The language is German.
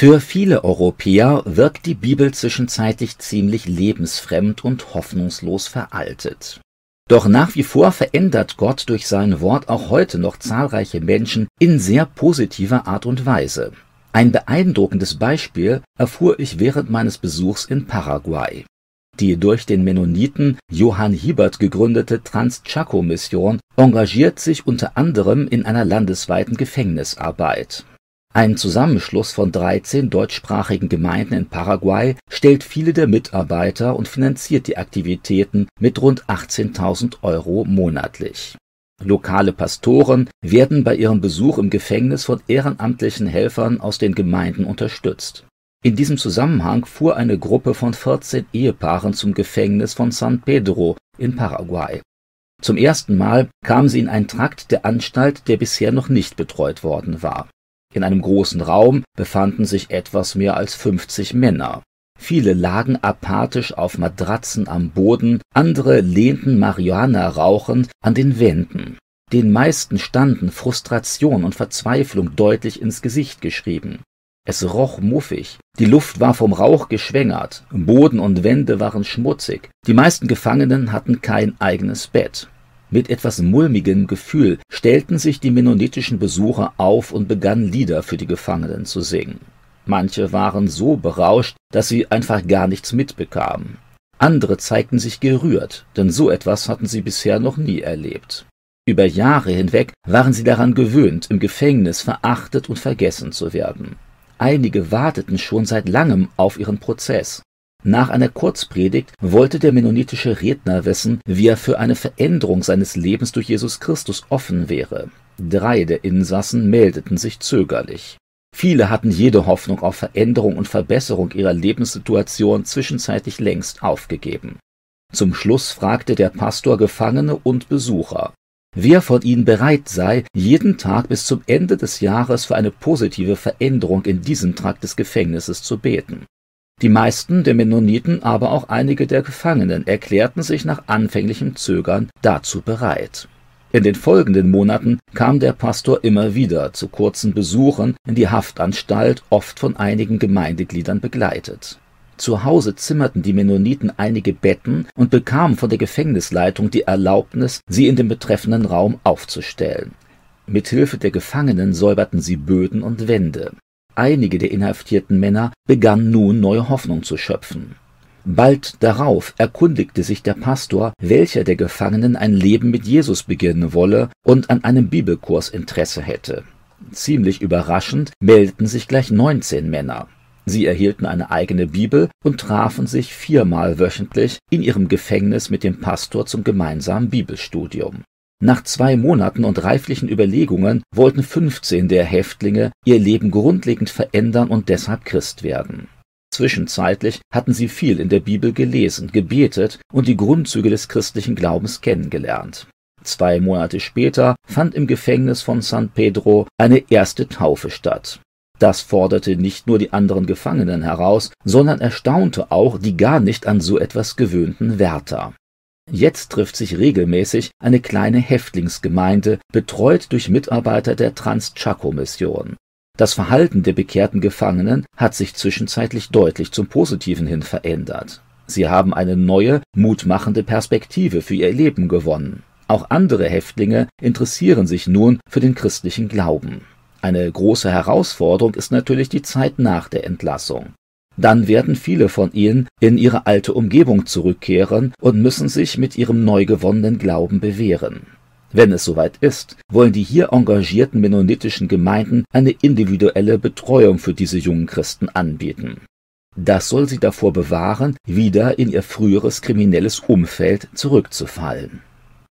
Für viele Europäer wirkt die Bibel zwischenzeitlich ziemlich lebensfremd und hoffnungslos veraltet. Doch nach wie vor verändert Gott durch sein Wort auch heute noch zahlreiche Menschen in sehr positiver Art und Weise. Ein beeindruckendes Beispiel erfuhr ich während meines Besuchs in Paraguay. Die durch den Mennoniten Johann Hiebert gegründete Trans-Chaco-Mission engagiert sich unter anderem in einer landesweiten Gefängnisarbeit. Ein Zusammenschluss von 13 deutschsprachigen Gemeinden in Paraguay stellt viele der Mitarbeiter und finanziert die Aktivitäten mit rund 18.000 Euro monatlich. Lokale Pastoren werden bei ihrem Besuch im Gefängnis von ehrenamtlichen Helfern aus den Gemeinden unterstützt. In diesem Zusammenhang fuhr eine Gruppe von 14 Ehepaaren zum Gefängnis von San Pedro in Paraguay. Zum ersten Mal kamen sie in einen Trakt der Anstalt, der bisher noch nicht betreut worden war. In einem großen Raum befanden sich etwas mehr als 50 Männer. Viele lagen apathisch auf Matratzen am Boden, andere lehnten Marihuana rauchend an den Wänden. Den meisten standen Frustration und Verzweiflung deutlich ins Gesicht geschrieben. Es roch muffig, die Luft war vom Rauch geschwängert, Boden und Wände waren schmutzig, die meisten Gefangenen hatten kein eigenes Bett. Mit etwas mulmigem Gefühl stellten sich die mennonitischen Besucher auf und begannen Lieder für die Gefangenen zu singen. Manche waren so berauscht, dass sie einfach gar nichts mitbekamen. Andere zeigten sich gerührt, denn so etwas hatten sie bisher noch nie erlebt. Über Jahre hinweg waren sie daran gewöhnt, im Gefängnis verachtet und vergessen zu werden. Einige warteten schon seit langem auf ihren Prozess. Nach einer Kurzpredigt wollte der mennonitische Redner wissen, wie er für eine Veränderung seines Lebens durch Jesus Christus offen wäre. Drei der Insassen meldeten sich zögerlich. Viele hatten jede Hoffnung auf Veränderung und Verbesserung ihrer Lebenssituation zwischenzeitlich längst aufgegeben. Zum Schluss fragte der Pastor Gefangene und Besucher, wer von ihnen bereit sei, jeden Tag bis zum Ende des Jahres für eine positive Veränderung in diesem Trakt des Gefängnisses zu beten. Die meisten der Mennoniten, aber auch einige der Gefangenen erklärten sich nach anfänglichem Zögern dazu bereit. In den folgenden Monaten kam der Pastor immer wieder zu kurzen Besuchen in die Haftanstalt, oft von einigen Gemeindegliedern begleitet. Zu Hause zimmerten die Mennoniten einige Betten und bekamen von der Gefängnisleitung die Erlaubnis, sie in dem betreffenden Raum aufzustellen. Mithilfe der Gefangenen säuberten sie Böden und Wände. Einige der inhaftierten Männer begannen nun neue Hoffnung zu schöpfen. Bald darauf erkundigte sich der Pastor, welcher der Gefangenen ein Leben mit Jesus beginnen wolle und an einem Bibelkurs Interesse hätte. Ziemlich überraschend meldeten sich gleich 19 Männer. Sie erhielten eine eigene Bibel und trafen sich viermal wöchentlich in ihrem Gefängnis mit dem Pastor zum gemeinsamen Bibelstudium. Nach zwei Monaten und reiflichen Überlegungen wollten 15 der Häftlinge ihr Leben grundlegend verändern und deshalb Christ werden. Zwischenzeitlich hatten sie viel in der Bibel gelesen, gebetet und die Grundzüge des christlichen Glaubens kennengelernt. Zwei Monate später fand im Gefängnis von San Pedro eine erste Taufe statt. Das forderte nicht nur die anderen Gefangenen heraus, sondern erstaunte auch die gar nicht an so etwas gewöhnten Wärter. Jetzt trifft sich regelmäßig eine kleine Häftlingsgemeinde, betreut durch Mitarbeiter der Trans-Chaco-Mission. Das Verhalten der bekehrten Gefangenen hat sich zwischenzeitlich deutlich zum Positiven hin verändert. Sie haben eine neue, mutmachende Perspektive für ihr Leben gewonnen. Auch andere Häftlinge interessieren sich nun für den christlichen Glauben. Eine große Herausforderung ist natürlich die Zeit nach der Entlassung dann werden viele von ihnen in ihre alte Umgebung zurückkehren und müssen sich mit ihrem neu gewonnenen Glauben bewähren. Wenn es soweit ist, wollen die hier engagierten mennonitischen Gemeinden eine individuelle Betreuung für diese jungen Christen anbieten. Das soll sie davor bewahren, wieder in ihr früheres kriminelles Umfeld zurückzufallen